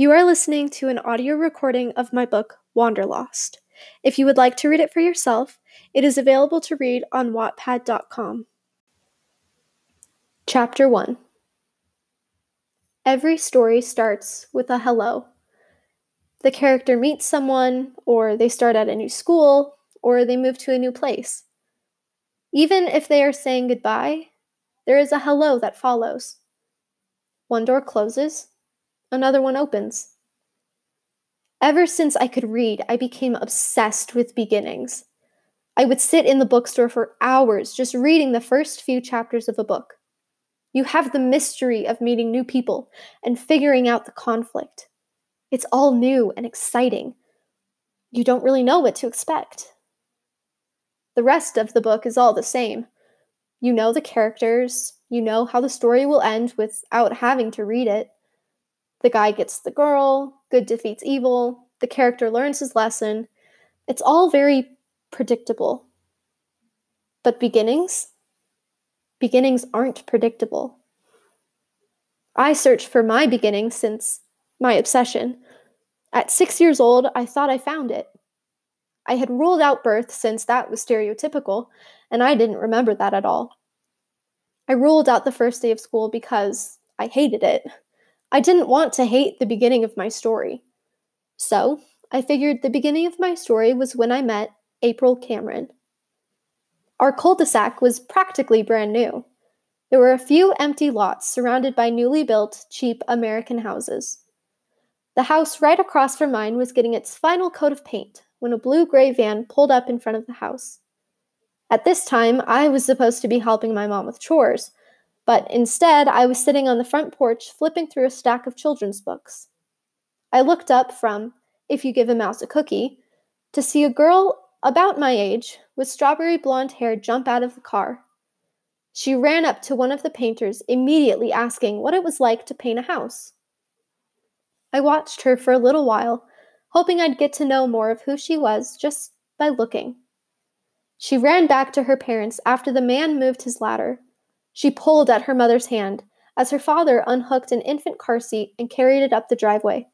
You are listening to an audio recording of my book, Wanderlost. If you would like to read it for yourself, it is available to read on Wattpad.com. Chapter 1 Every story starts with a hello. The character meets someone, or they start at a new school, or they move to a new place. Even if they are saying goodbye, there is a hello that follows. One door closes, another one opens. Ever since I could read, I became obsessed with beginnings. I would sit in the bookstore for hours just reading the first few chapters of a book. You have the mystery of meeting new people and figuring out the conflict. It's all new and exciting. You don't really know what to expect. The rest of the book is all the same. You know the characters, you know how the story will end without having to read it. The guy gets the girl, good defeats evil, the character learns his lesson. It's all very predictable. But beginnings? Beginnings aren't predictable. I searched for my beginning since my obsession. At six years old, I thought I found it. I had ruled out birth since that was stereotypical, and I didn't remember that at all. I ruled out the first day of school because I hated it. I didn't want to hate the beginning of my story. So, I figured the beginning of my story was when I met April Cameron. Our cul de sac was practically brand new. There were a few empty lots surrounded by newly built, cheap American houses. The house right across from mine was getting its final coat of paint when a blue gray van pulled up in front of the house. At this time, I was supposed to be helping my mom with chores, but instead, I was sitting on the front porch flipping through a stack of children's books. I looked up from If You Give a Mouse a Cookie to see a girl about my age with strawberry blonde hair jump out of the car. She ran up to one of the painters, immediately asking what it was like to paint a house. I watched her for a little while, hoping I'd get to know more of who she was just by looking. She ran back to her parents after the man moved his ladder. She pulled at her mother's hand as her father unhooked an infant car seat and carried it up the driveway.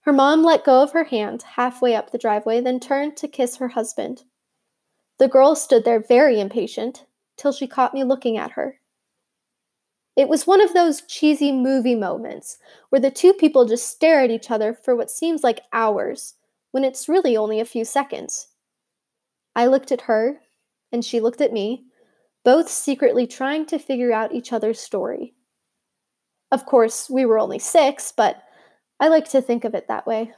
Her mom let go of her hand halfway up the driveway, then turned to kiss her husband. The girl stood there very impatient till she caught me looking at her. It was one of those cheesy movie moments where the two people just stare at each other for what seems like hours, when it's really only a few seconds. I looked at her, and she looked at me, both secretly trying to figure out each other's story. Of course, we were only six, but I like to think of it that way.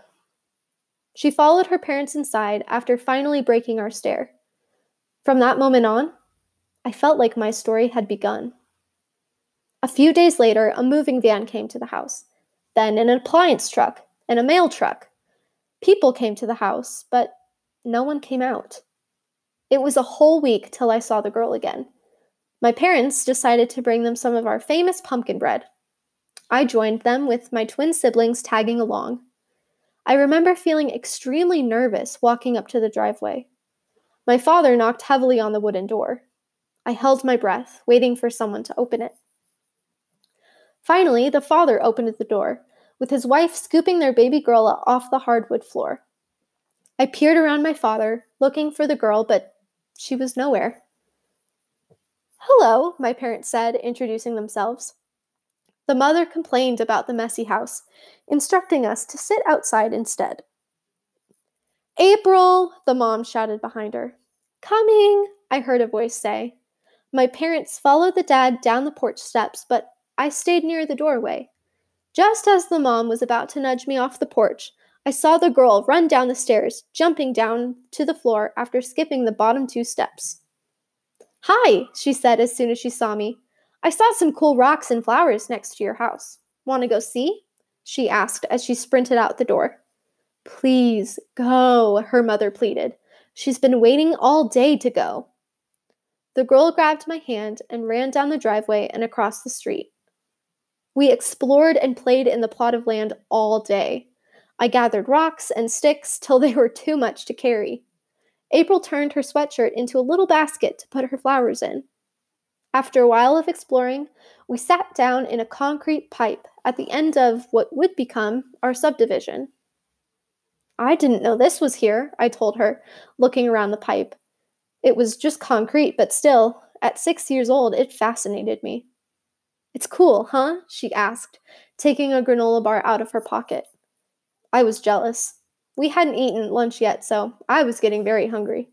She followed her parents inside after finally breaking our stare. From that moment on, I felt like my story had begun. A few days later, a moving van came to the house, then an appliance truck and a mail truck. People came to the house, but no one came out. It was a whole week till I saw the girl again. My parents decided to bring them some of our famous pumpkin bread. I joined them with my twin siblings tagging along. I remember feeling extremely nervous walking up to the driveway. My father knocked heavily on the wooden door. I held my breath, waiting for someone to open it. Finally, the father opened the door, with his wife scooping their baby girl off the hardwood floor. I peered around my father, looking for the girl, but she was nowhere. Hello, my parents said, introducing themselves. The mother complained about the messy house, instructing us to sit outside instead. April, the mom shouted behind her. Coming, I heard a voice say. My parents followed the dad down the porch steps, but I stayed near the doorway. Just as the mom was about to nudge me off the porch, I saw the girl run down the stairs, jumping down to the floor after skipping the bottom two steps. Hi, she said as soon as she saw me. I saw some cool rocks and flowers next to your house. Want to go see? she asked as she sprinted out the door. Please go, her mother pleaded. She's been waiting all day to go. The girl grabbed my hand and ran down the driveway and across the street. We explored and played in the plot of land all day. I gathered rocks and sticks till they were too much to carry. April turned her sweatshirt into a little basket to put her flowers in. After a while of exploring, we sat down in a concrete pipe at the end of what would become our subdivision. I didn't know this was here, I told her, looking around the pipe. It was just concrete, but still, at six years old, it fascinated me. It's cool, huh? she asked, taking a granola bar out of her pocket. I was jealous. We hadn't eaten lunch yet, so I was getting very hungry.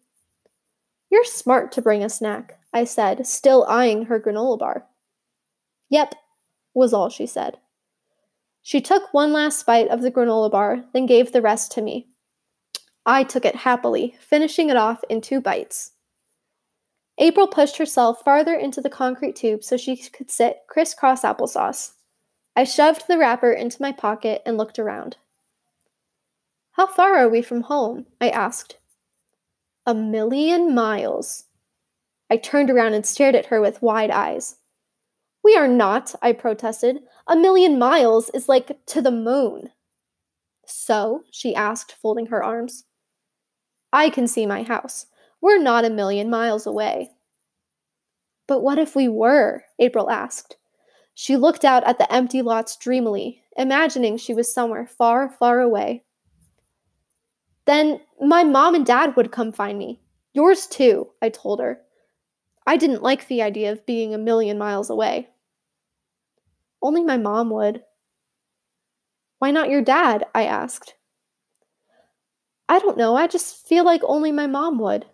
You're smart to bring a snack, I said, still eyeing her granola bar. Yep, was all she said. She took one last bite of the granola bar, then gave the rest to me. I took it happily, finishing it off in two bites. April pushed herself farther into the concrete tube so she could sit crisscross applesauce. I shoved the wrapper into my pocket and looked around. How far are we from home? I asked. A million miles. I turned around and stared at her with wide eyes. We are not, I protested. A million miles is like to the moon. So? she asked, folding her arms. I can see my house. We're not a million miles away. But what if we were? April asked. She looked out at the empty lots dreamily, imagining she was somewhere far, far away. Then my mom and dad would come find me. Yours too, I told her. I didn't like the idea of being a million miles away. Only my mom would. Why not your dad? I asked. I don't know, I just feel like only my mom would.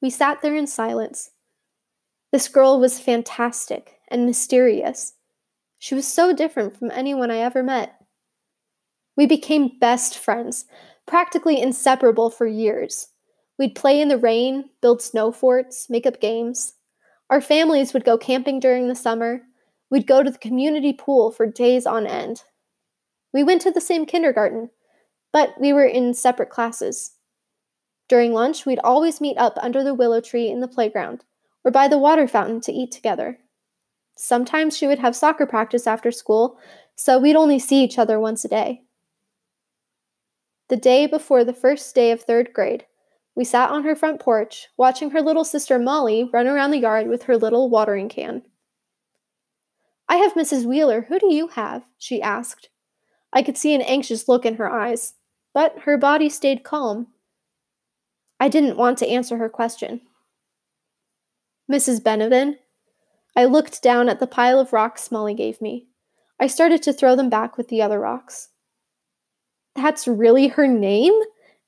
We sat there in silence. This girl was fantastic and mysterious. She was so different from anyone I ever met. We became best friends, practically inseparable for years. We'd play in the rain, build snow forts, make up games. Our families would go camping during the summer. We'd go to the community pool for days on end. We went to the same kindergarten, but we were in separate classes. During lunch, we'd always meet up under the willow tree in the playground or by the water fountain to eat together. Sometimes she would have soccer practice after school, so we'd only see each other once a day. The day before the first day of third grade, we sat on her front porch, watching her little sister Molly run around the yard with her little watering can. I have Mrs. Wheeler. Who do you have? she asked. I could see an anxious look in her eyes, but her body stayed calm. I didn't want to answer her question. Mrs. Benevin. I looked down at the pile of rocks Molly gave me. I started to throw them back with the other rocks. That's really her name?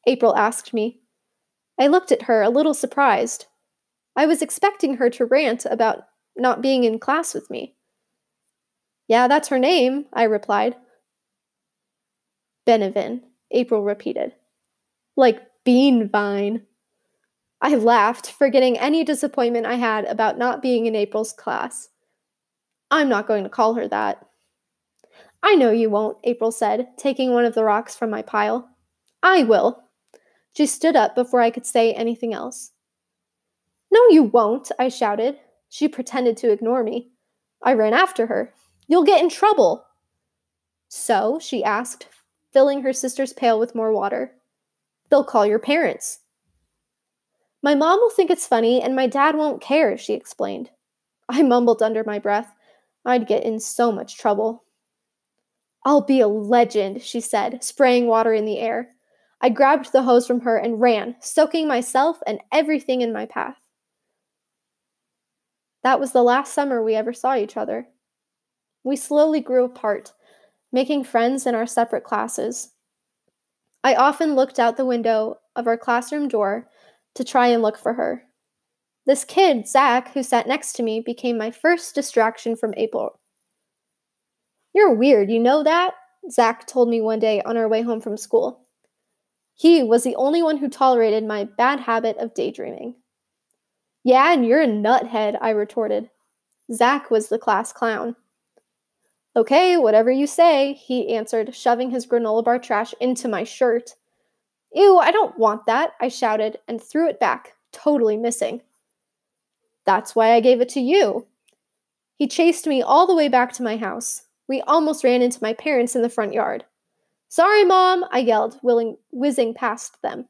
April asked me. I looked at her, a little surprised. I was expecting her to rant about not being in class with me. Yeah, that's her name, I replied. Benevin, April repeated. Like bean vine. I laughed, forgetting any disappointment I had about not being in April's class. I'm not going to call her that. I know you won't, April said, taking one of the rocks from my pile. I will. She stood up before I could say anything else. No, you won't, I shouted. She pretended to ignore me. I ran after her. You'll get in trouble. So, she asked, filling her sister's pail with more water. They'll call your parents. My mom will think it's funny, and my dad won't care, she explained. I mumbled under my breath. I'd get in so much trouble. I'll be a legend, she said, spraying water in the air. I grabbed the hose from her and ran, soaking myself and everything in my path. That was the last summer we ever saw each other. We slowly grew apart, making friends in our separate classes. I often looked out the window of our classroom door to try and look for her. This kid, Zach, who sat next to me, became my first distraction from April. You're weird, you know that? Zach told me one day on our way home from school. He was the only one who tolerated my bad habit of daydreaming. Yeah, and you're a nuthead, I retorted. Zach was the class clown. Okay, whatever you say, he answered, shoving his granola bar trash into my shirt. Ew, I don't want that, I shouted and threw it back, totally missing. That's why I gave it to you. He chased me all the way back to my house. We almost ran into my parents in the front yard. Sorry, Mom, I yelled, willing, whizzing past them.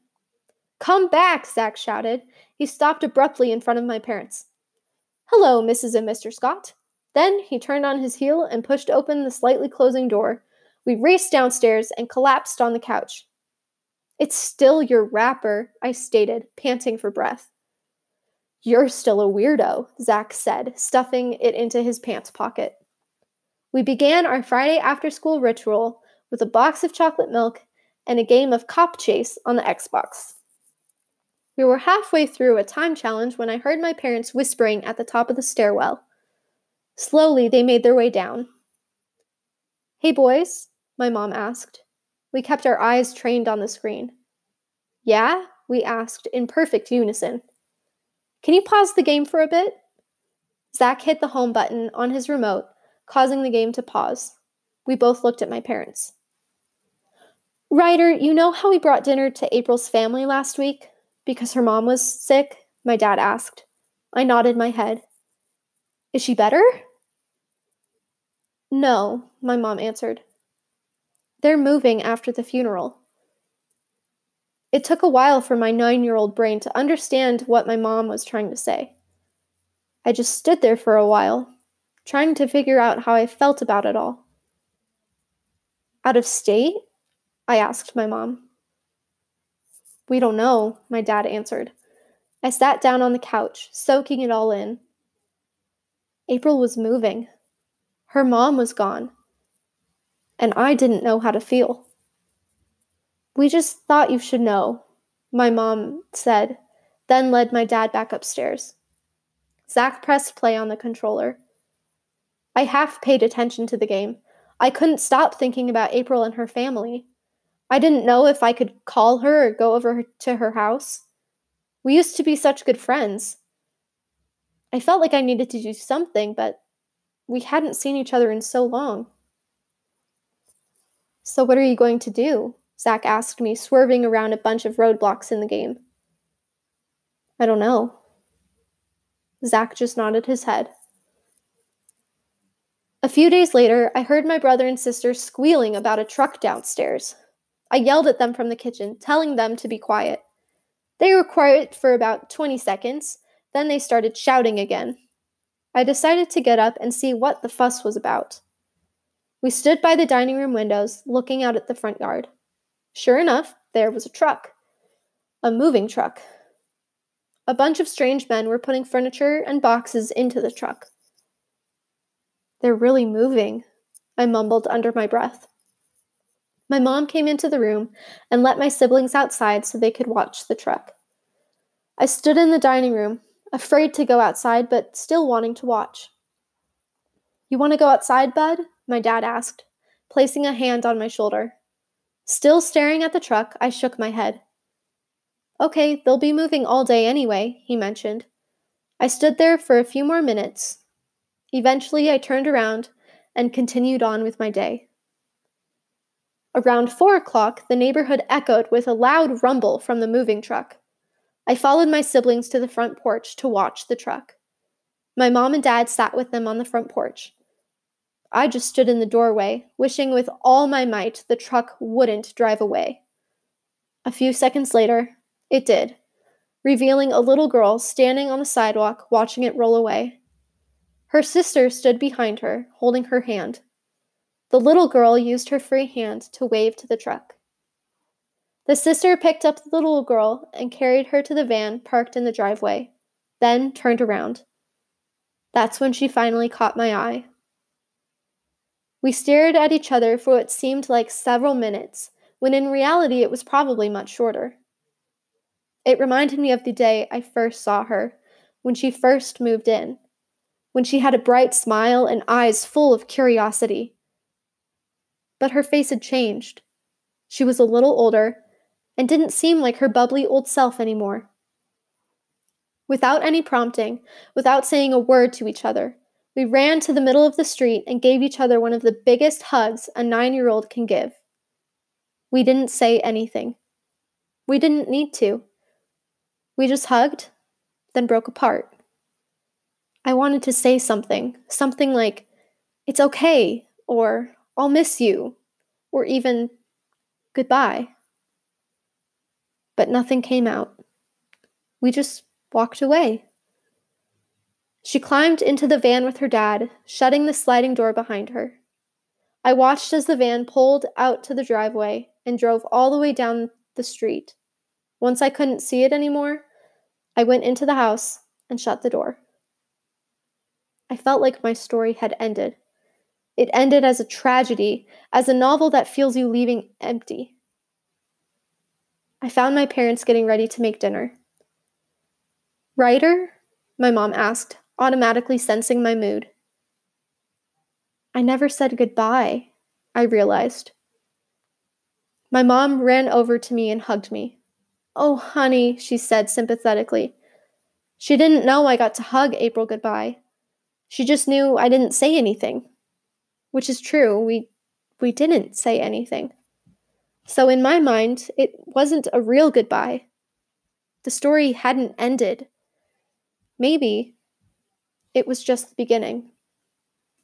Come back, Zach shouted. He stopped abruptly in front of my parents. Hello, Mrs. and Mr. Scott. Then he turned on his heel and pushed open the slightly closing door. We raced downstairs and collapsed on the couch. It's still your wrapper, I stated, panting for breath. You're still a weirdo, Zach said, stuffing it into his pants pocket. We began our Friday after school ritual with a box of chocolate milk and a game of cop chase on the Xbox. We were halfway through a time challenge when I heard my parents whispering at the top of the stairwell. Slowly, they made their way down. Hey, boys, my mom asked. We kept our eyes trained on the screen. Yeah? We asked in perfect unison. Can you pause the game for a bit? Zach hit the home button on his remote, causing the game to pause. We both looked at my parents. Ryder, you know how we brought dinner to April's family last week? Because her mom was sick? My dad asked. I nodded my head. Is she better? No, my mom answered. They're moving after the funeral. It took a while for my nine year old brain to understand what my mom was trying to say. I just stood there for a while, trying to figure out how I felt about it all. Out of state? I asked my mom. We don't know, my dad answered. I sat down on the couch, soaking it all in. April was moving. Her mom was gone. And I didn't know how to feel. We just thought you should know, my mom said, then led my dad back upstairs. Zach pressed play on the controller. I half paid attention to the game. I couldn't stop thinking about April and her family. I didn't know if I could call her or go over to her house. We used to be such good friends. I felt like I needed to do something, but we hadn't seen each other in so long. So, what are you going to do? Zach asked me, swerving around a bunch of roadblocks in the game. I don't know. Zach just nodded his head. A few days later, I heard my brother and sister squealing about a truck downstairs. I yelled at them from the kitchen, telling them to be quiet. They were quiet for about 20 seconds, then they started shouting again. I decided to get up and see what the fuss was about. We stood by the dining room windows, looking out at the front yard. Sure enough, there was a truck. A moving truck. A bunch of strange men were putting furniture and boxes into the truck. They're really moving, I mumbled under my breath. My mom came into the room and let my siblings outside so they could watch the truck. I stood in the dining room, afraid to go outside, but still wanting to watch. You want to go outside, Bud? My dad asked, placing a hand on my shoulder. Still staring at the truck, I shook my head. Okay, they'll be moving all day anyway, he mentioned. I stood there for a few more minutes. Eventually, I turned around and continued on with my day. Around four o'clock, the neighborhood echoed with a loud rumble from the moving truck. I followed my siblings to the front porch to watch the truck. My mom and dad sat with them on the front porch. I just stood in the doorway, wishing with all my might the truck wouldn't drive away. A few seconds later, it did, revealing a little girl standing on the sidewalk watching it roll away. Her sister stood behind her, holding her hand. The little girl used her free hand to wave to the truck. The sister picked up the little girl and carried her to the van parked in the driveway, then turned around. That's when she finally caught my eye. We stared at each other for what seemed like several minutes, when in reality it was probably much shorter. It reminded me of the day I first saw her, when she first moved in, when she had a bright smile and eyes full of curiosity. But her face had changed. She was a little older and didn't seem like her bubbly old self anymore. Without any prompting, without saying a word to each other, we ran to the middle of the street and gave each other one of the biggest hugs a nine year old can give. We didn't say anything. We didn't need to. We just hugged, then broke apart. I wanted to say something, something like, It's okay, or I'll miss you, or even goodbye. But nothing came out. We just walked away. She climbed into the van with her dad, shutting the sliding door behind her. I watched as the van pulled out to the driveway and drove all the way down the street. Once I couldn't see it anymore, I went into the house and shut the door. I felt like my story had ended. It ended as a tragedy, as a novel that feels you leaving empty. I found my parents getting ready to make dinner. Ryder? My mom asked, automatically sensing my mood. I never said goodbye, I realized. My mom ran over to me and hugged me. Oh, honey, she said sympathetically. She didn't know I got to hug April goodbye. She just knew I didn't say anything. Which is true, we we didn't say anything. So in my mind, it wasn't a real goodbye. The story hadn't ended. Maybe it was just the beginning.